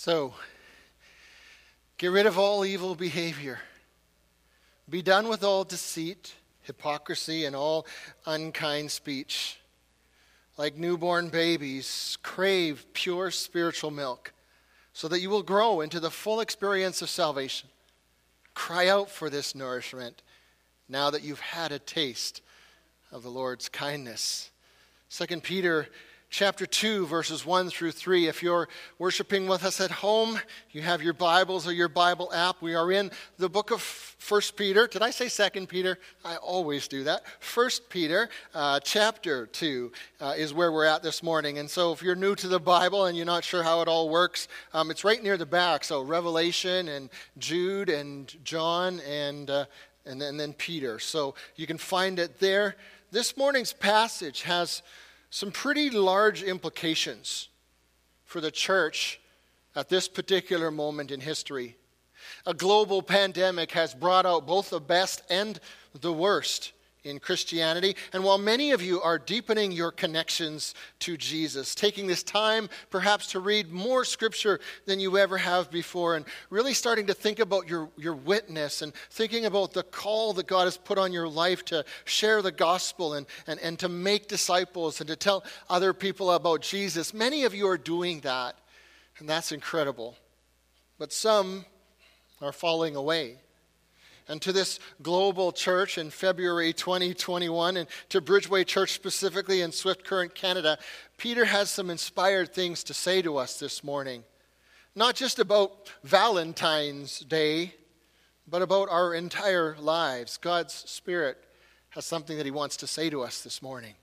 So, get rid of all evil behavior. Be done with all deceit, hypocrisy, and all unkind speech. Like newborn babies, crave pure spiritual milk so that you will grow into the full experience of salvation. Cry out for this nourishment now that you've had a taste of the Lord's kindness. 2 Peter chapter 2, verses 1 through 3. If you're worshiping with us at home, you have your Bibles or your Bible app. We are in the book of 1 Peter. Did I say 2 Peter? I always do that. 1 Peter uh, chapter 2 uh, is where we're at this morning. And so if you're new to the Bible and you're not sure how it all works, um, it's right near the back. So Revelation and Jude and John and, uh, and, and then Peter. So you can find it there. This morning's passage has some pretty large implications for the church at this particular moment in history. A global pandemic has brought out both the best and the worst in Christianity. And while many of you are deepening your connections to Jesus, taking this time perhaps to read more scripture than you ever have before, and really starting to think about your, your witness and thinking about the call that God has put on your life to share the gospel and, and, and to make disciples and to tell other people about Jesus, many of you are doing that. And that's incredible. But some are falling away and to this global church in February 2021, and to Bridgeway Church specifically in Swift Current, Canada, Peter has some inspired things to say to us this morning. Not just about Valentine's Day, but about our entire lives. God's Spirit has something that He wants to say to us this morning.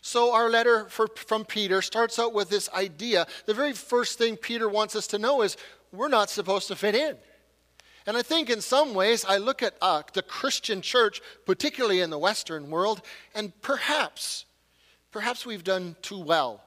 So, our letter for, from Peter starts out with this idea. The very first thing Peter wants us to know is we're not supposed to fit in. And I think in some ways, I look at uh, the Christian church, particularly in the Western world, and perhaps, perhaps we've done too well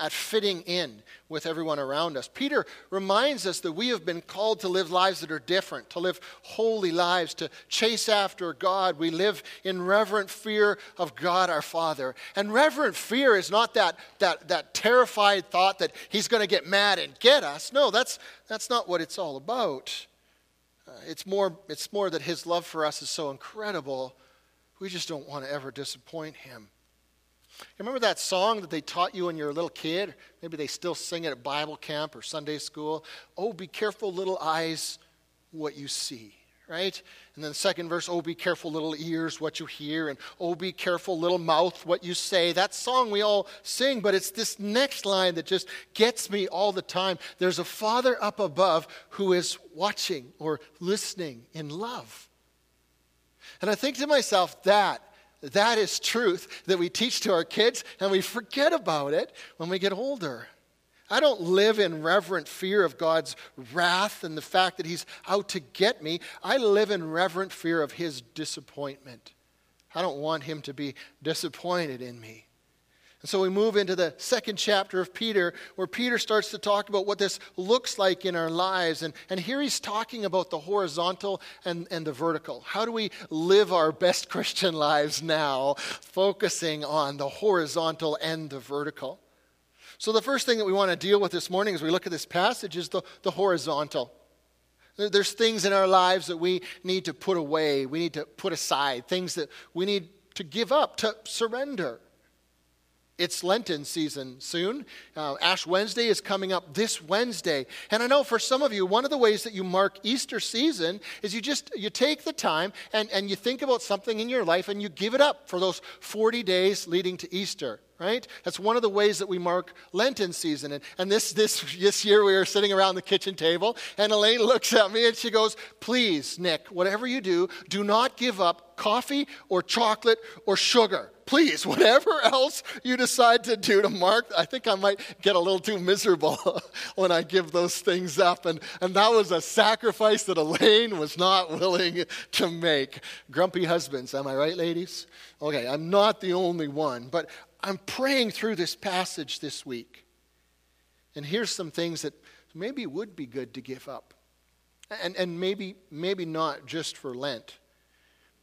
at fitting in with everyone around us. Peter reminds us that we have been called to live lives that are different, to live holy lives, to chase after God. We live in reverent fear of God our Father. And reverent fear is not that, that, that terrified thought that he's going to get mad and get us. No, that's, that's not what it's all about. Uh, it's, more, it's more that his love for us is so incredible, we just don't want to ever disappoint him. Remember that song that they taught you when you were a little kid? Maybe they still sing it at Bible camp or Sunday school. Oh, be careful, little eyes, what you see right? And then the second verse, oh, be careful, little ears, what you hear, and oh, be careful, little mouth, what you say. That song we all sing, but it's this next line that just gets me all the time. There's a Father up above who is watching or listening in love. And I think to myself, that. That is truth that we teach to our kids, and we forget about it when we get older. I don't live in reverent fear of God's wrath and the fact that He's out to get me. I live in reverent fear of His disappointment. I don't want Him to be disappointed in me. And so we move into the second chapter of Peter, where Peter starts to talk about what this looks like in our lives. And, and here he's talking about the horizontal and, and the vertical. How do we live our best Christian lives now, focusing on the horizontal and the vertical? So, the first thing that we want to deal with this morning as we look at this passage is the, the horizontal. There's things in our lives that we need to put away, we need to put aside, things that we need to give up, to surrender. It's Lenten season soon. Uh, Ash Wednesday is coming up this Wednesday. And I know for some of you, one of the ways that you mark Easter season is you just you take the time and, and you think about something in your life and you give it up for those 40 days leading to Easter right? That's one of the ways that we mark Lenten season. And, and this, this, this year we were sitting around the kitchen table, and Elaine looks at me and she goes, Please, Nick, whatever you do, do not give up coffee or chocolate or sugar. Please, whatever else you decide to do to mark, I think I might get a little too miserable when I give those things up. And, and that was a sacrifice that Elaine was not willing to make. Grumpy husbands, am I right, ladies? Okay, I'm not the only one, but I'm praying through this passage this week. And here's some things that maybe would be good to give up. And, and maybe, maybe not just for Lent,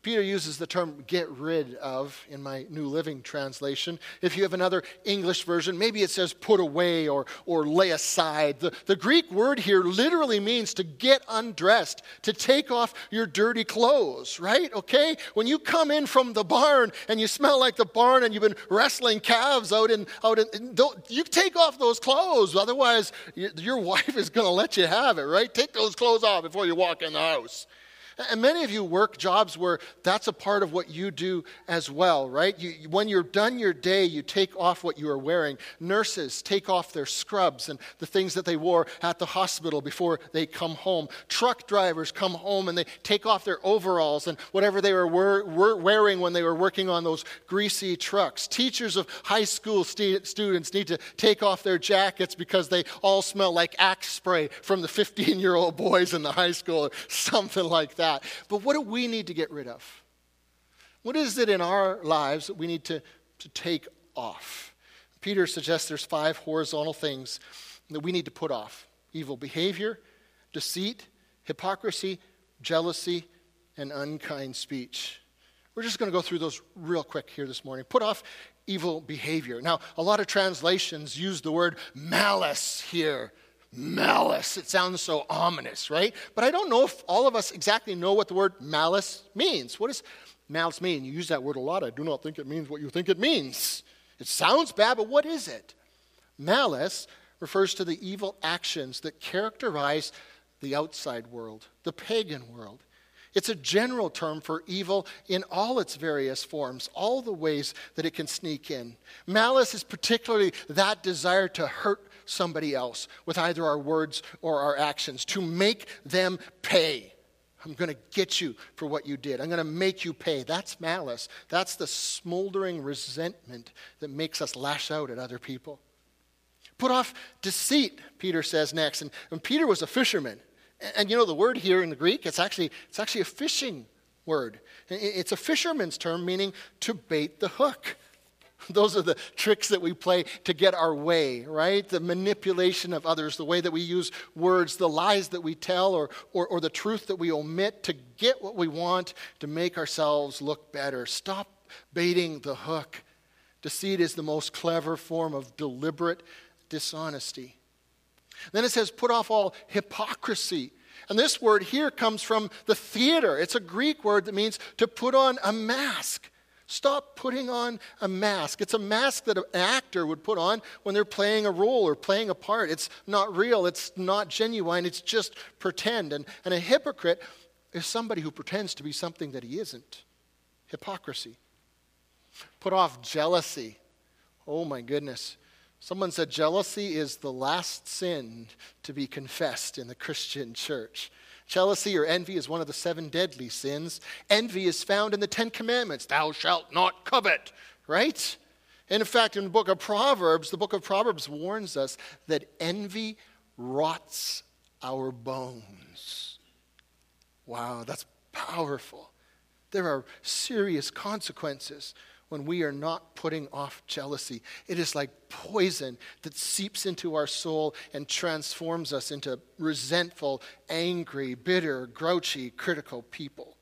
Peter uses the term get rid of in my New Living Translation. If you have another English version, maybe it says put away or, or lay aside. The, the Greek word here literally means to get undressed, to take off your dirty clothes, right? Okay? When you come in from the barn and you smell like the barn and you've been wrestling calves out in, out in, you take off those clothes. Otherwise, your wife is going to let you have it, right? Take those clothes off before you walk in the house. And many of you work jobs where that's a part of what you do as well, right? You, when you're done your day, you take off what you are wearing. Nurses take off their scrubs and the things that they wore at the hospital before they come home. Truck drivers come home and they take off their overalls and whatever they were, were wearing when they were working on those greasy trucks. Teachers of high school st- students need to take off their jackets because they all smell like axe spray from the 15 year old boys in the high school or something like that that. But what do we need to get rid of? What is it in our lives that we need to, to take off? Peter suggests there's five horizontal things that we need to put off evil behavior, deceit, hypocrisy, jealousy, and unkind speech. We're just going to go through those real quick here this morning. Put off evil behavior. Now, a lot of translations use the word malice here malice. It sounds so ominous, right? But I don't know if all of us exactly know what the word malice means. What does malice mean? You use that word a lot. I do not think it means what you think it means. It sounds bad, but what is it? Malice refers to the evil actions that characterize the outside world, the pagan world. It's a general term for evil in all its various forms, all the ways that it can sneak in. Malice is particularly that desire to hurt somebody else with either our words or our actions, to make them pay. I'm going to get you for what you did. I'm going to make you pay. That's malice. That's the smoldering resentment that makes us lash out at other people. Put off deceit, Peter says next. And, and Peter was a fisherman. And, and, you know, the word here in the Greek, it's actually, it's actually a fishing word. It's a fisherman's term meaning to bait the hook. Those are the tricks that we play to get our way, right? The manipulation of others, the way that we use words, the lies that we tell, or, or, or, the truth that we omit to get what we want to make ourselves look better. Stop baiting the hook. Deceit is the most clever form of deliberate dishonesty. Then it says, put off all hypocrisy. And this word here comes from the theater. It's a Greek word that means to put on a mask. Stop putting on a mask. It's a mask that an actor would put on when they're playing a role or playing a part. It's not real, it's not genuine, it's just pretend. And, and a hypocrite is somebody who pretends to be something that he isn't. Hypocrisy. Put off jealousy. Oh my goodness. Someone said jealousy is the last sin to be confessed in the Christian church. Jealousy or envy is one of the seven deadly sins. Envy is found in the Ten Commandments Thou shalt not covet, right? And in fact, in the book of Proverbs, the book of Proverbs warns us that envy rots our bones. Wow, that's powerful. There are serious consequences when we are not putting off jealousy. It is like poison that seeps into our soul and transforms us into resentful, angry, bitter, grouchy, critical people.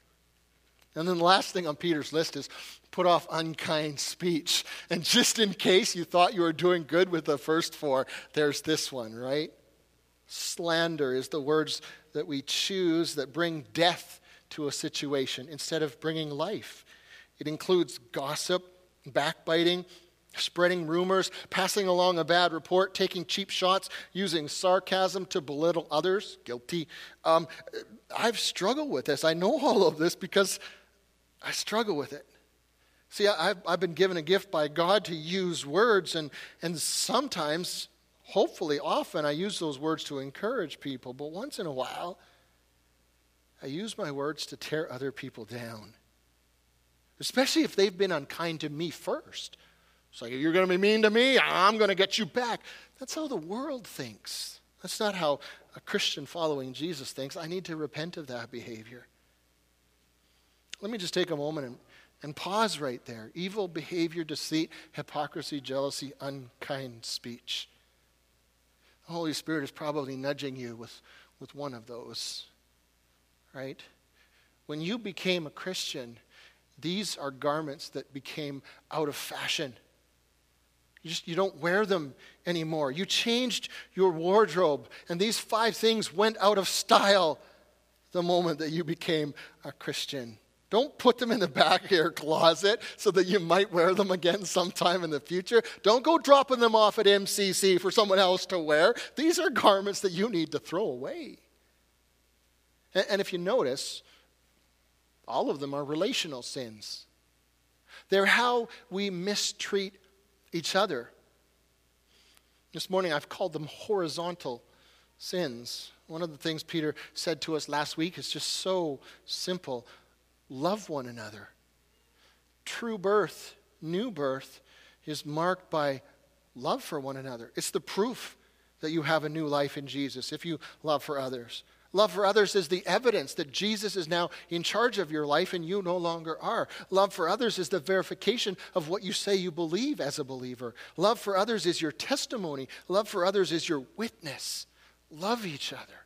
And then the last thing on Peter's list is put off unkind speech. And just in case you thought you were doing good with the first four, there's this one, right? Slander is the words that we choose that bring death to a situation instead of bringing life. It includes gossip, backbiting, spreading rumors, passing along a bad report, taking cheap shots, using sarcasm to belittle others. Guilty. Um, I've struggled with this. I know all of this because I struggle with it. See, I've, I've been given a gift by God to use words, and, and sometimes, hopefully, often, I use those words to encourage people, but once in a while, I use my words to tear other people down especially if they've been unkind to me first. It's like, if you're going to be mean to me, I'm going to get you back. That's how the world thinks. That's not how a Christian following Jesus thinks. I need to repent of that behavior. Let me just take a moment and, and pause right there. Evil behavior, deceit, hypocrisy, jealousy, unkind speech. The Holy Spirit is probably nudging you with, with one of those, right? When you became a Christian, these are garments that became out of fashion. You just you don't wear them anymore. You changed your wardrobe, and these five things went out of style the moment that you became a Christian. Don't put them in the back of your closet so that you might wear them again sometime in the future. Don't go dropping them off at MCC for someone else to wear. These are garments that you need to throw away. And if you notice, all of them are relational sins. They're how we mistreat each other. This morning I've called them horizontal sins. One of the things Peter said to us last week is just so simple love one another. True birth, new birth, is marked by love for one another. It's the proof that you have a new life in Jesus if you love for others. Love for others is the evidence that Jesus is now in charge of your life and you no longer are. Love for others is the verification of what you say you believe as a believer. Love for others is your testimony. Love for others is your witness. Love each other.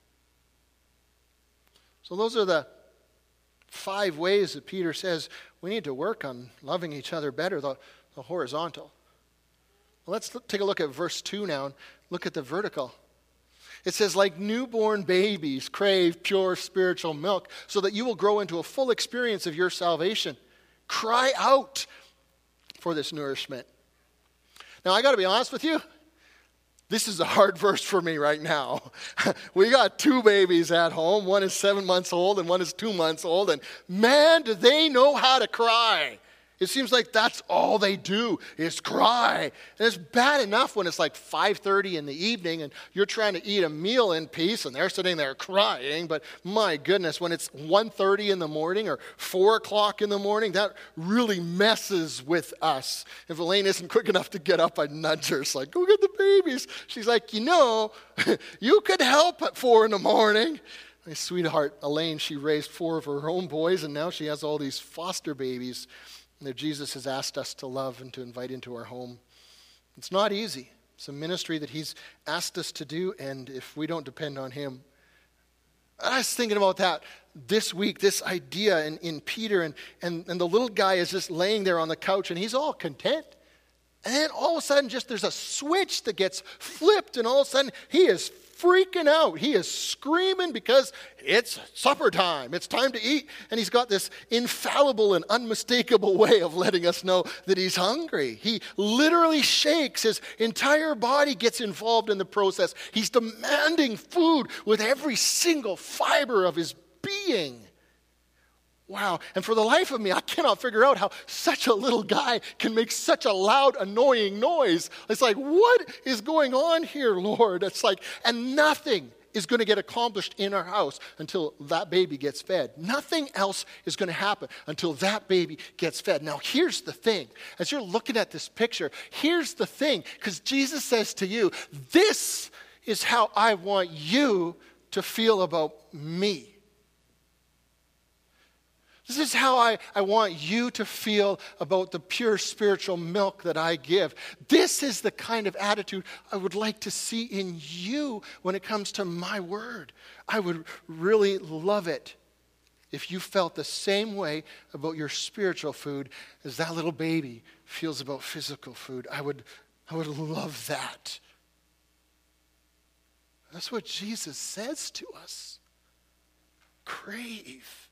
So, those are the five ways that Peter says we need to work on loving each other better, the, the horizontal. Well, let's take a look at verse 2 now and look at the vertical. It says, like newborn babies crave pure spiritual milk so that you will grow into a full experience of your salvation. Cry out for this nourishment. Now, I got to be honest with you. This is a hard verse for me right now. we got two babies at home. One is seven months old and one is two months old. And man, do they know how to cry. It seems like that's all they do is cry. And it's bad enough when it's like 5:30 in the evening and you're trying to eat a meal in peace and they're sitting there crying. But my goodness, when it's 1:30 in the morning or 4 o'clock in the morning, that really messes with us. If Elaine isn't quick enough to get up, I nudge her. It's like, go get the babies. She's like, you know, you could help at four in the morning. My sweetheart Elaine, she raised four of her own boys, and now she has all these foster babies that Jesus has asked us to love and to invite into our home. It's not easy. It's a ministry that He's asked us to do, and if we don't depend on Him, I was thinking about that this week, this idea in, in Peter, and, and, and the little guy is just laying there on the couch, and he's all content. And then all of a sudden, just there's a switch that gets flipped, and all of a sudden, he is freaking out. He is screaming because it's supper time. It's time to eat. And he's got this infallible and unmistakable way of letting us know that he's hungry. He literally shakes. His entire body gets involved in the process. He's demanding food with every single fiber of his being. Wow. And for the life of me, I cannot figure out how such a little guy can make such a loud, annoying noise. It's like, what is going on here, Lord? It's like, and nothing is going to get accomplished in our house until that baby gets fed. Nothing else is going to happen until that baby gets fed. Now, here's the thing as you're looking at this picture, here's the thing, because Jesus says to you, This is how I want you to feel about me. This is how I, I want you to feel about the pure spiritual milk that I give. This is the kind of attitude I would like to see in you when it comes to my word. I would really love it if you felt the same way about your spiritual food as that little baby feels about physical food. I would, I would love that. That's what Jesus says to us. Crave.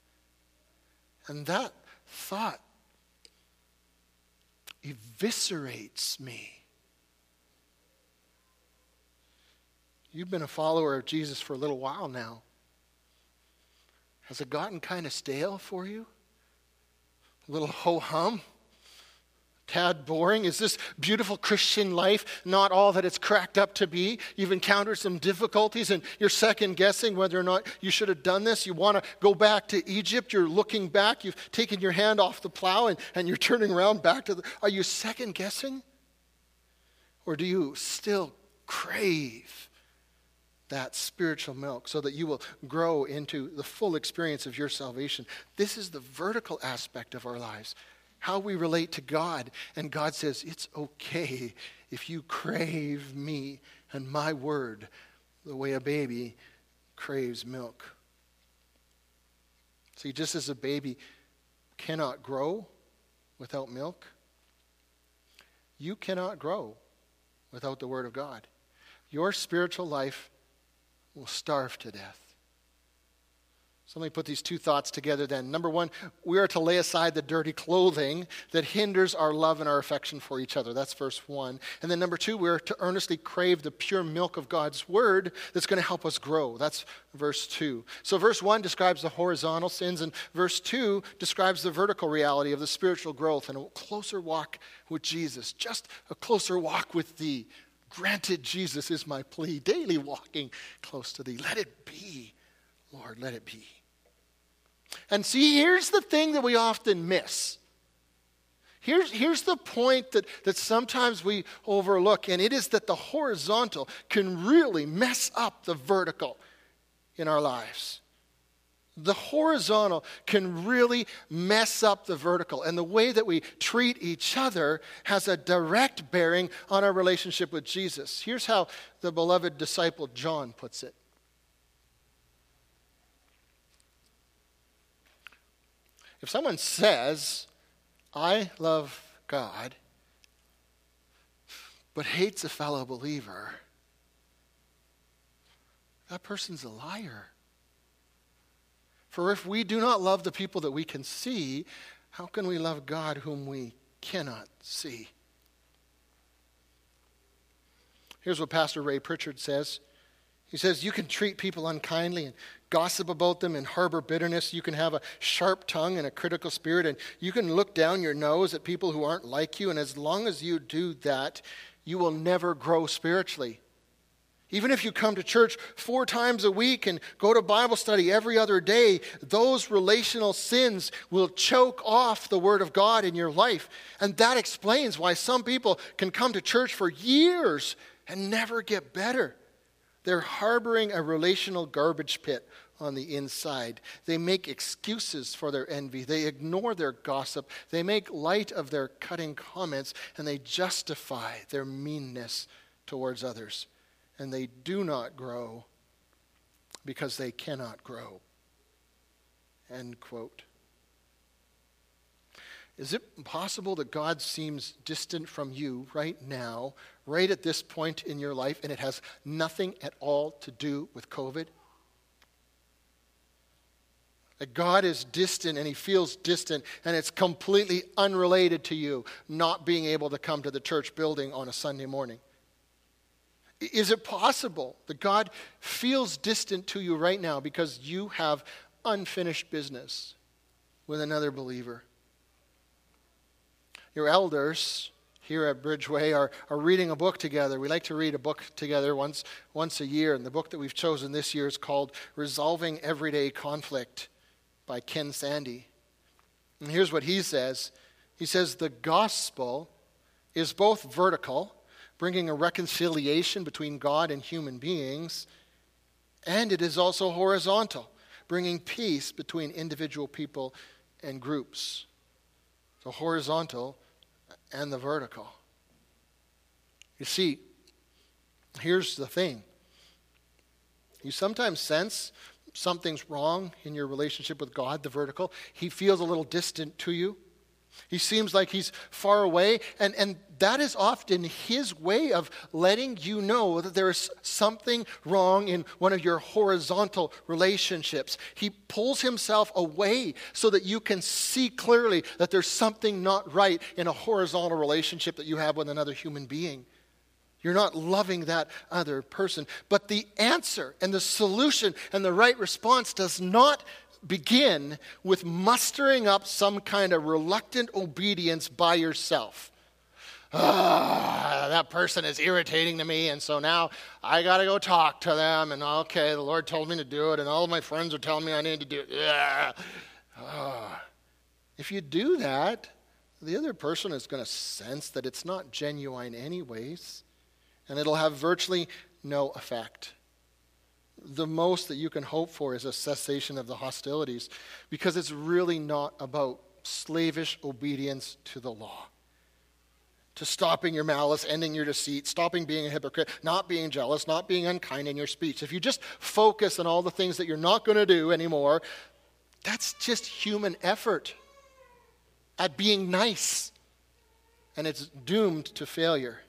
And that thought eviscerates me. You've been a follower of Jesus for a little while now. Has it gotten kind of stale for you? A little ho hum? Tad boring? Is this beautiful Christian life not all that it's cracked up to be? You've encountered some difficulties and you're second guessing whether or not you should have done this. You want to go back to Egypt. You're looking back. You've taken your hand off the plow and, and you're turning around back to the. Are you second guessing? Or do you still crave that spiritual milk so that you will grow into the full experience of your salvation? This is the vertical aspect of our lives how we relate to God. And God says, It's okay if you crave me and my word the way a baby craves milk. See, just as a baby cannot grow without milk. You cannot grow without the Word of God. Your spiritual life will starve to death. So let me put these two thoughts together then. Number one, we are to lay aside the dirty clothing that hinders our love and our affection for each other. That's verse one. And then number two, we're to earnestly crave the pure milk of God's word that's going to help us grow. That's verse two. So verse one describes the horizontal sins, and verse two describes the vertical reality of the spiritual growth and a closer walk with Jesus. Just a closer walk with thee. Granted, Jesus is my plea, daily walking close to thee. Let it be, Lord, let it be. And see, here's the thing that we often miss. Here's, here's the point that, that sometimes we overlook, and it is that the horizontal can really mess up the vertical in our lives. The horizontal can really mess up the vertical, and the way that we treat each other has a direct bearing on our relationship with Jesus. Here's how the beloved disciple John puts it If someone says, I love God, but hates a fellow believer, that person's a liar. For if we do not love the people that we can see, how can we love God whom we cannot see? Here's what Pastor Ray Pritchard says. He says, You can treat people unkindly and gossip about them and harbor bitterness. You can have a sharp tongue and a critical spirit, and you can look down your nose at people who aren't like you. And as long as you do that, you will never grow spiritually. Even if you come to church four times a week and go to Bible study every other day, those relational sins will choke off the Word of God in your life. And that explains why some people can come to church for years and never get better. They're harboring a relational garbage pit on the inside. They make excuses for their envy. They ignore their gossip. They make light of their cutting comments and they justify their meanness towards others. And they do not grow because they cannot grow. End quote. Is it possible that God seems distant from you right now, right at this point in your life, and it has nothing at all to do with COVID? That God is distant and he feels distant, and it's completely unrelated to you not being able to come to the church building on a Sunday morning. Is it possible that God feels distant to you right now because you have unfinished business with another believer? Your elders here at Bridgeway are, are reading a book together. We like to read a book together once, once a year, and the book that we've chosen this year is called Resolving Everyday Conflict by Ken Sande. And here's what he says He says, The gospel is both vertical, bringing a reconciliation between God and human beings, and it is also horizontal, bringing peace between individual people and groups. The horizontal and the vertical. You see, here's the thing. You sometimes sense something's wrong in your relationship with God, the vertical. He feels a little distant to you. He seems like he's far away, and, and that is often his way of letting you know that there is something wrong in one of your horizontal relationships. He pulls himself away so that you can see clearly that there's something not right in a horizontal relationship that you have with another human being. You're not loving that other person. But the answer and the solution and the right response does not begin with mustering up some kind of reluctant obedience by yourself. Ah, that person is irritating to me, and so now I got to go talk to them. And okay, the Lord told me to do it, and all my friends are telling me I need to do it. Ah. If you do that, the other person is going to sense that it's not genuine, anyways, and it'll have virtually no effect the most that you can hope for is a cessation of the hostilities because it's really not about slavish obedience to the law. To stopping your malice, ending your deceit, stopping being a hypocrite, not being jealous, not being unkind in your speech. If you just focus on all the things that you're not going to do anymore, that's just human effort. at being nice, and it's doomed to failure.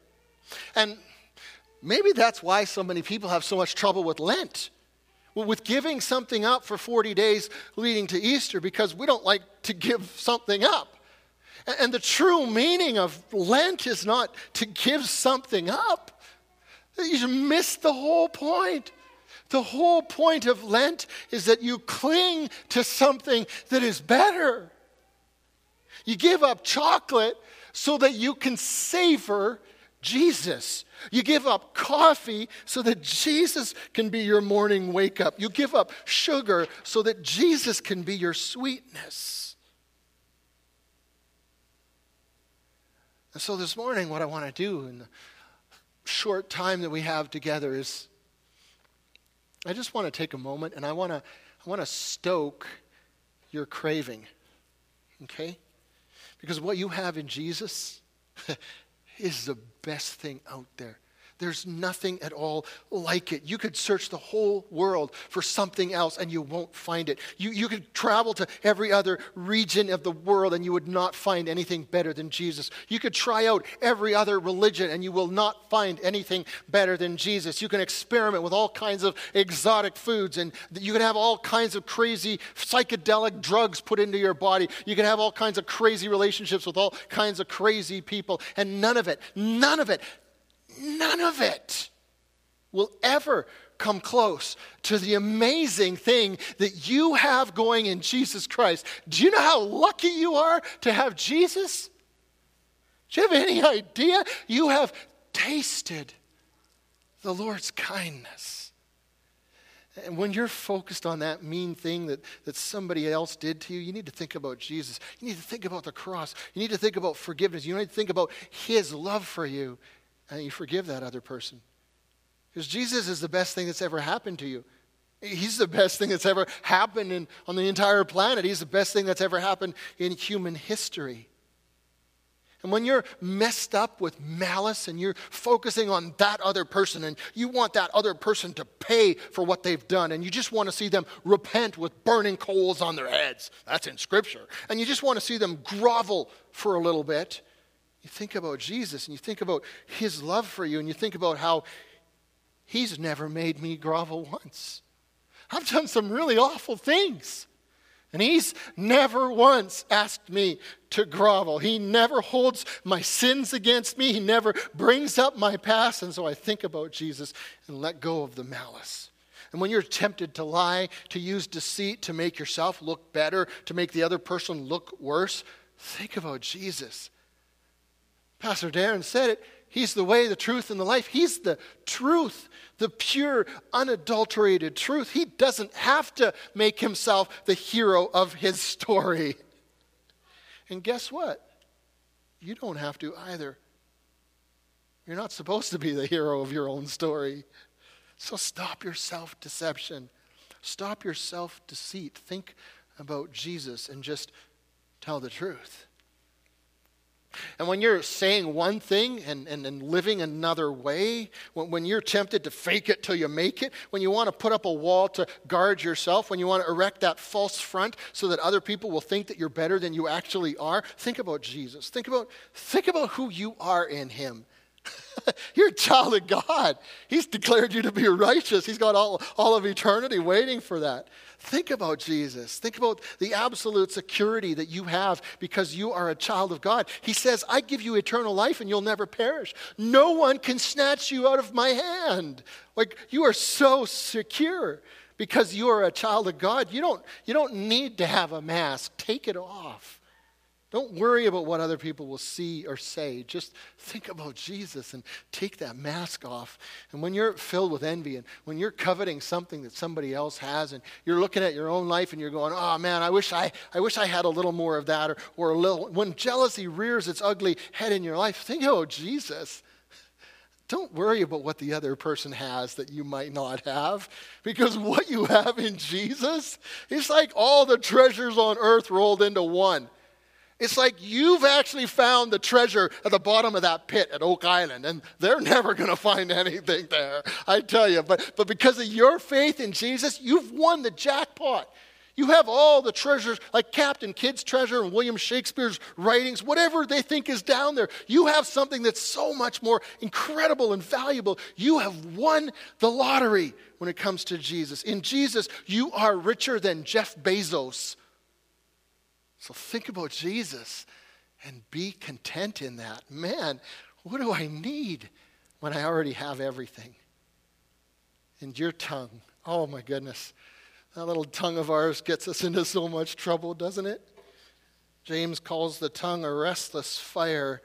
And maybe that's why so many people have so much trouble with Lent. with giving something up for 40 days leading to Easter because we don't like to give something up. And the true meaning of Lent is not to give something up. You miss the whole point. The whole point of Lent is that you cling to something that is better. You give up chocolate so that you can savor Jesus. You give up coffee so that Jesus can be your morning wake up. You give up sugar so that Jesus can be your sweetness. And so this morning, what I want to do in the short time that we have together is I just want to take a moment and I want to, I want to stoke your craving. Okay? Because what you have in Jesus is the best thing out there. There's nothing at all like it. You could search the whole world for something else and you won't find it. You, you could travel to every other region of the world and you would not find anything better than Jesus. You could try out every other religion and you will not find anything better than Jesus. You can experiment with all kinds of exotic foods and you can have all kinds of crazy psychedelic drugs put into your body. You can have all kinds of crazy relationships with all kinds of crazy people and none of it, none of it none of it will ever come close to the amazing thing that you have going in Jesus Christ. Do you know how lucky you are to have Jesus? Do you have any idea? You have tasted the Lord's kindness. And when you're focused on that mean thing that, that somebody else did to you, you need to think about Jesus. You need to think about the cross. You need to think about forgiveness. You need to think about His love for you and you forgive that other person. Because Jesus is the best thing that's ever happened to you. He's the best thing that's ever happened in, on the entire planet. He's the best thing that's ever happened in human history. And when you're messed up with malice and you're focusing on that other person and you want that other person to pay for what they've done and you just want to see them repent with burning coals on their heads, that's in Scripture, and you just want to see them grovel for a little bit, you think about Jesus and you think about his love for you and you think about how he's never made me grovel once. I've done some really awful things. And he's never once asked me to grovel. He never holds my sins against me. He never brings up my past. And so I think about Jesus and let go of the malice. And when you're tempted to lie, to use deceit to make yourself look better, to make the other person look worse, think about Jesus Pastor Darren said it. He's the way, the truth, and the life. He's the truth, the pure, unadulterated truth. He doesn't have to make himself the hero of his story. And guess what? You don't have to either. You're not supposed to be the hero of your own story. So stop your self deception. Stop your self deceit. Think about Jesus and just tell the truth. And when you're saying one thing and, and, and living another way, when, when you're tempted to fake it till you make it, when you want to put up a wall to guard yourself, when you want to erect that false front so that other people will think that you're better than you actually are, think about Jesus. Think about, think about who you are in Him. You're a child of God. He's declared you to be righteous. He's got all, all of eternity waiting for that. Think about Jesus. Think about the absolute security that you have because you are a child of God. He says, I give you eternal life and you'll never perish. No one can snatch you out of my hand. Like, you are so secure because you are a child of God. You don't, you don't need to have a mask, take it off. Don't worry about what other people will see or say. Just think about Jesus and take that mask off. And when you're filled with envy and when you're coveting something that somebody else has and you're looking at your own life and you're going, oh man, I wish I, I, wish I had a little more of that or, or a little. When jealousy rears its ugly head in your life, think about Jesus. Don't worry about what the other person has that you might not have, because what you have in Jesus is like all the treasures on earth rolled into one. It's like you've actually found the treasure at the bottom of that pit at Oak Island, and they're never going to find anything there, I tell you. But, but because of your faith in Jesus, you've won the jackpot. You have all the treasures, like Captain Kidd's treasure and William Shakespeare's writings, whatever they think is down there. You have something that's so much more incredible and valuable. You have won the lottery when it comes to Jesus. In Jesus, you are richer than Jeff Bezos. So think about Jesus and be content in that. Man, what do I need when I already have everything? And your tongue, oh my goodness. That little tongue of ours gets us into so much trouble, doesn't it? James calls the tongue a restless fire,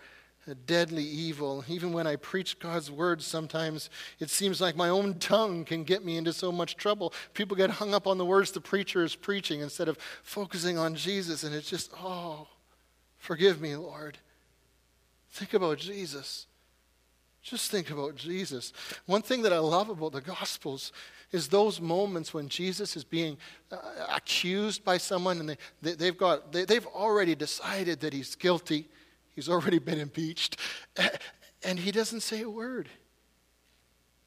deadly evil. Even when I preach God's word, sometimes it seems like my own tongue can get me into so much trouble. People get hung up on the words the preacher is preaching instead of focusing on Jesus, and it's just, oh, forgive me, Lord. Think about Jesus. Just think about Jesus. One thing that I love about the Gospels is those moments when Jesus is being uh, accused by someone and they, they, have got, they, they've already decided that he's guilty. He's already been impeached. And he doesn't say a word.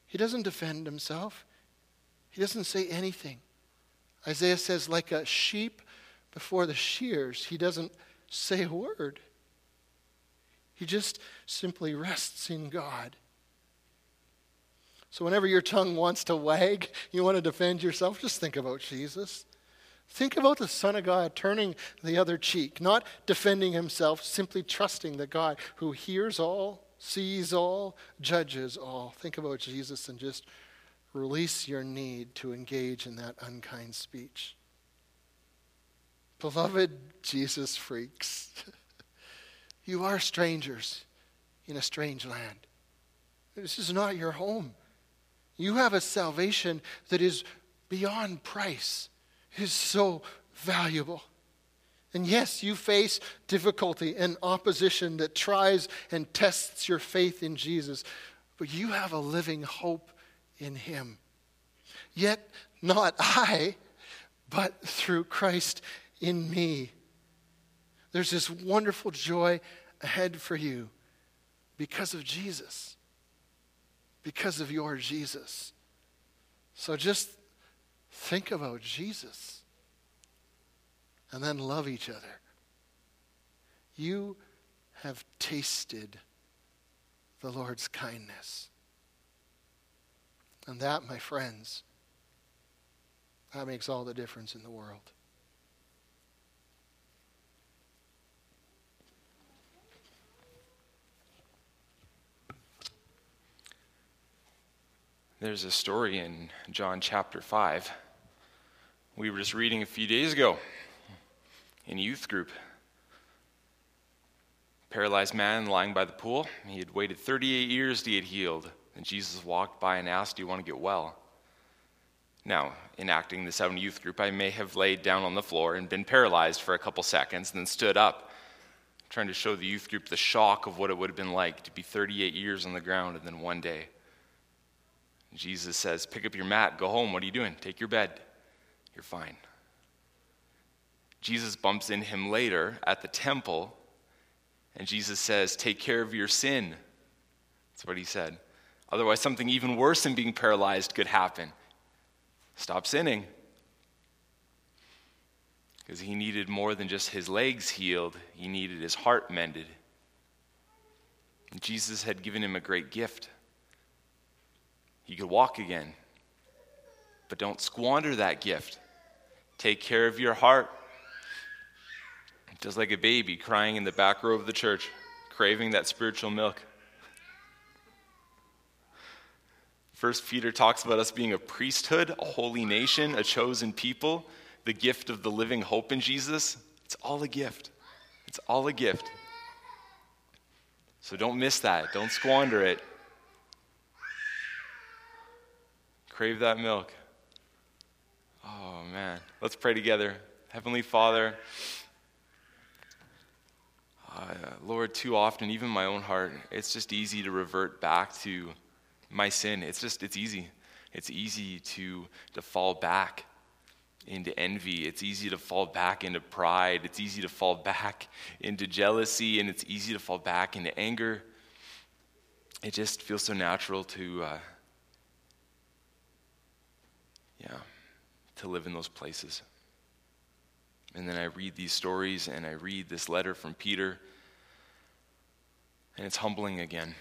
He doesn't defend himself. He doesn't say anything. Isaiah says, like a sheep before the shears, he doesn't say a word. He just simply rests in God. So, whenever your tongue wants to wag, you want to defend yourself, just think about Jesus. Think about the Son of God turning the other cheek, not defending himself, simply trusting the God who hears all, sees all, judges all. Think about Jesus and just release your need to engage in that unkind speech. Beloved Jesus freaks. You are strangers in a strange land. This is not your home. You have a salvation that is beyond price, is so valuable. And yes, you face difficulty and opposition that tries and tests your faith in Jesus, but you have a living hope in Him. Yet, not I, but through Christ in me. There's this wonderful joy ahead for you because of Jesus, because of your Jesus. So just think about Jesus and then love each other. You have tasted the Lord's kindness. And that, my friends, that makes all the difference in the world. There's a story in John chapter 5. We were just reading a few days ago in a youth group. Paralyzed man lying by the pool. He had waited 38 years to get healed. And Jesus walked by and asked, Do you want to get well? Now, enacting the seven youth group, I may have laid down on the floor and been paralyzed for a couple seconds and then stood up, trying to show the youth group the shock of what it would have been like to be 38 years on the ground and then one day Jesus says, Pick up your mat, go home. What are you doing? Take your bed. You're fine. Jesus bumps in him later at the temple, and Jesus says, Take care of your sin. That's what he said. Otherwise, something even worse than being paralyzed could happen. Stop sinning. Because he needed more than just his legs healed, he needed his heart mended. And Jesus had given him a great gift He could walk again. But don't squander that gift. Take care of your heart. Just like a baby crying in the back row of the church, craving that spiritual milk. First Peter talks about us being a priesthood, a holy nation, a chosen people, the gift of the living hope in Jesus. It's all a gift. It's all a gift. So don't miss that. Don't squander it. crave that milk. Man. Let's pray together. Heavenly Father, uh, Lord, too often, even my own heart, it's just easy to revert back to my sin. It's just, it's easy. It's easy to, to fall back into envy. It's easy to fall back into pride. It's easy to fall back into jealousy, and it's easy to fall back into anger. It just feels so natural to. Uh, yeah, to live in those places. And then I read these stories and I read this letter from Peter, and it's humbling again.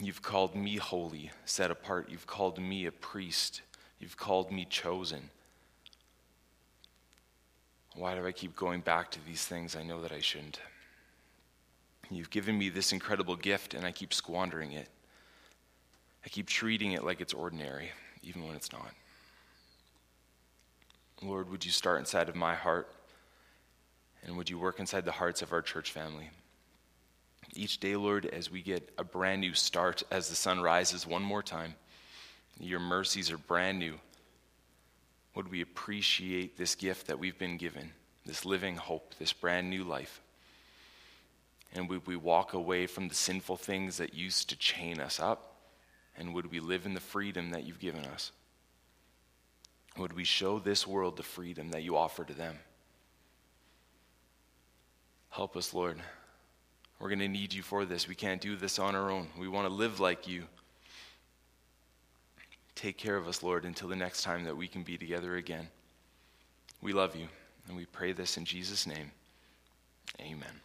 You've called me holy, set apart. You've called me a priest. You've called me chosen. Why do I keep going back to these things I know that I shouldn't? You've given me this incredible gift, and I keep squandering it. I keep treating it like it's ordinary, even when it's not. Lord, would you start inside of my heart, and would you work inside the hearts of our church family? Each day, Lord, as we get a brand new start, as the sun rises one more time, your mercies are brand new. Would we appreciate this gift that we've been given, this living hope, this brand new life? And would we walk away from the sinful things that used to chain us up? And would we live in the freedom that you've given us? Would we show this world the freedom that you offer to them? Help us, Lord. We're going to need you for this. We can't do this on our own. We want to live like you. Take care of us, Lord, until the next time that we can be together again. We love you, and we pray this in Jesus' name. Amen.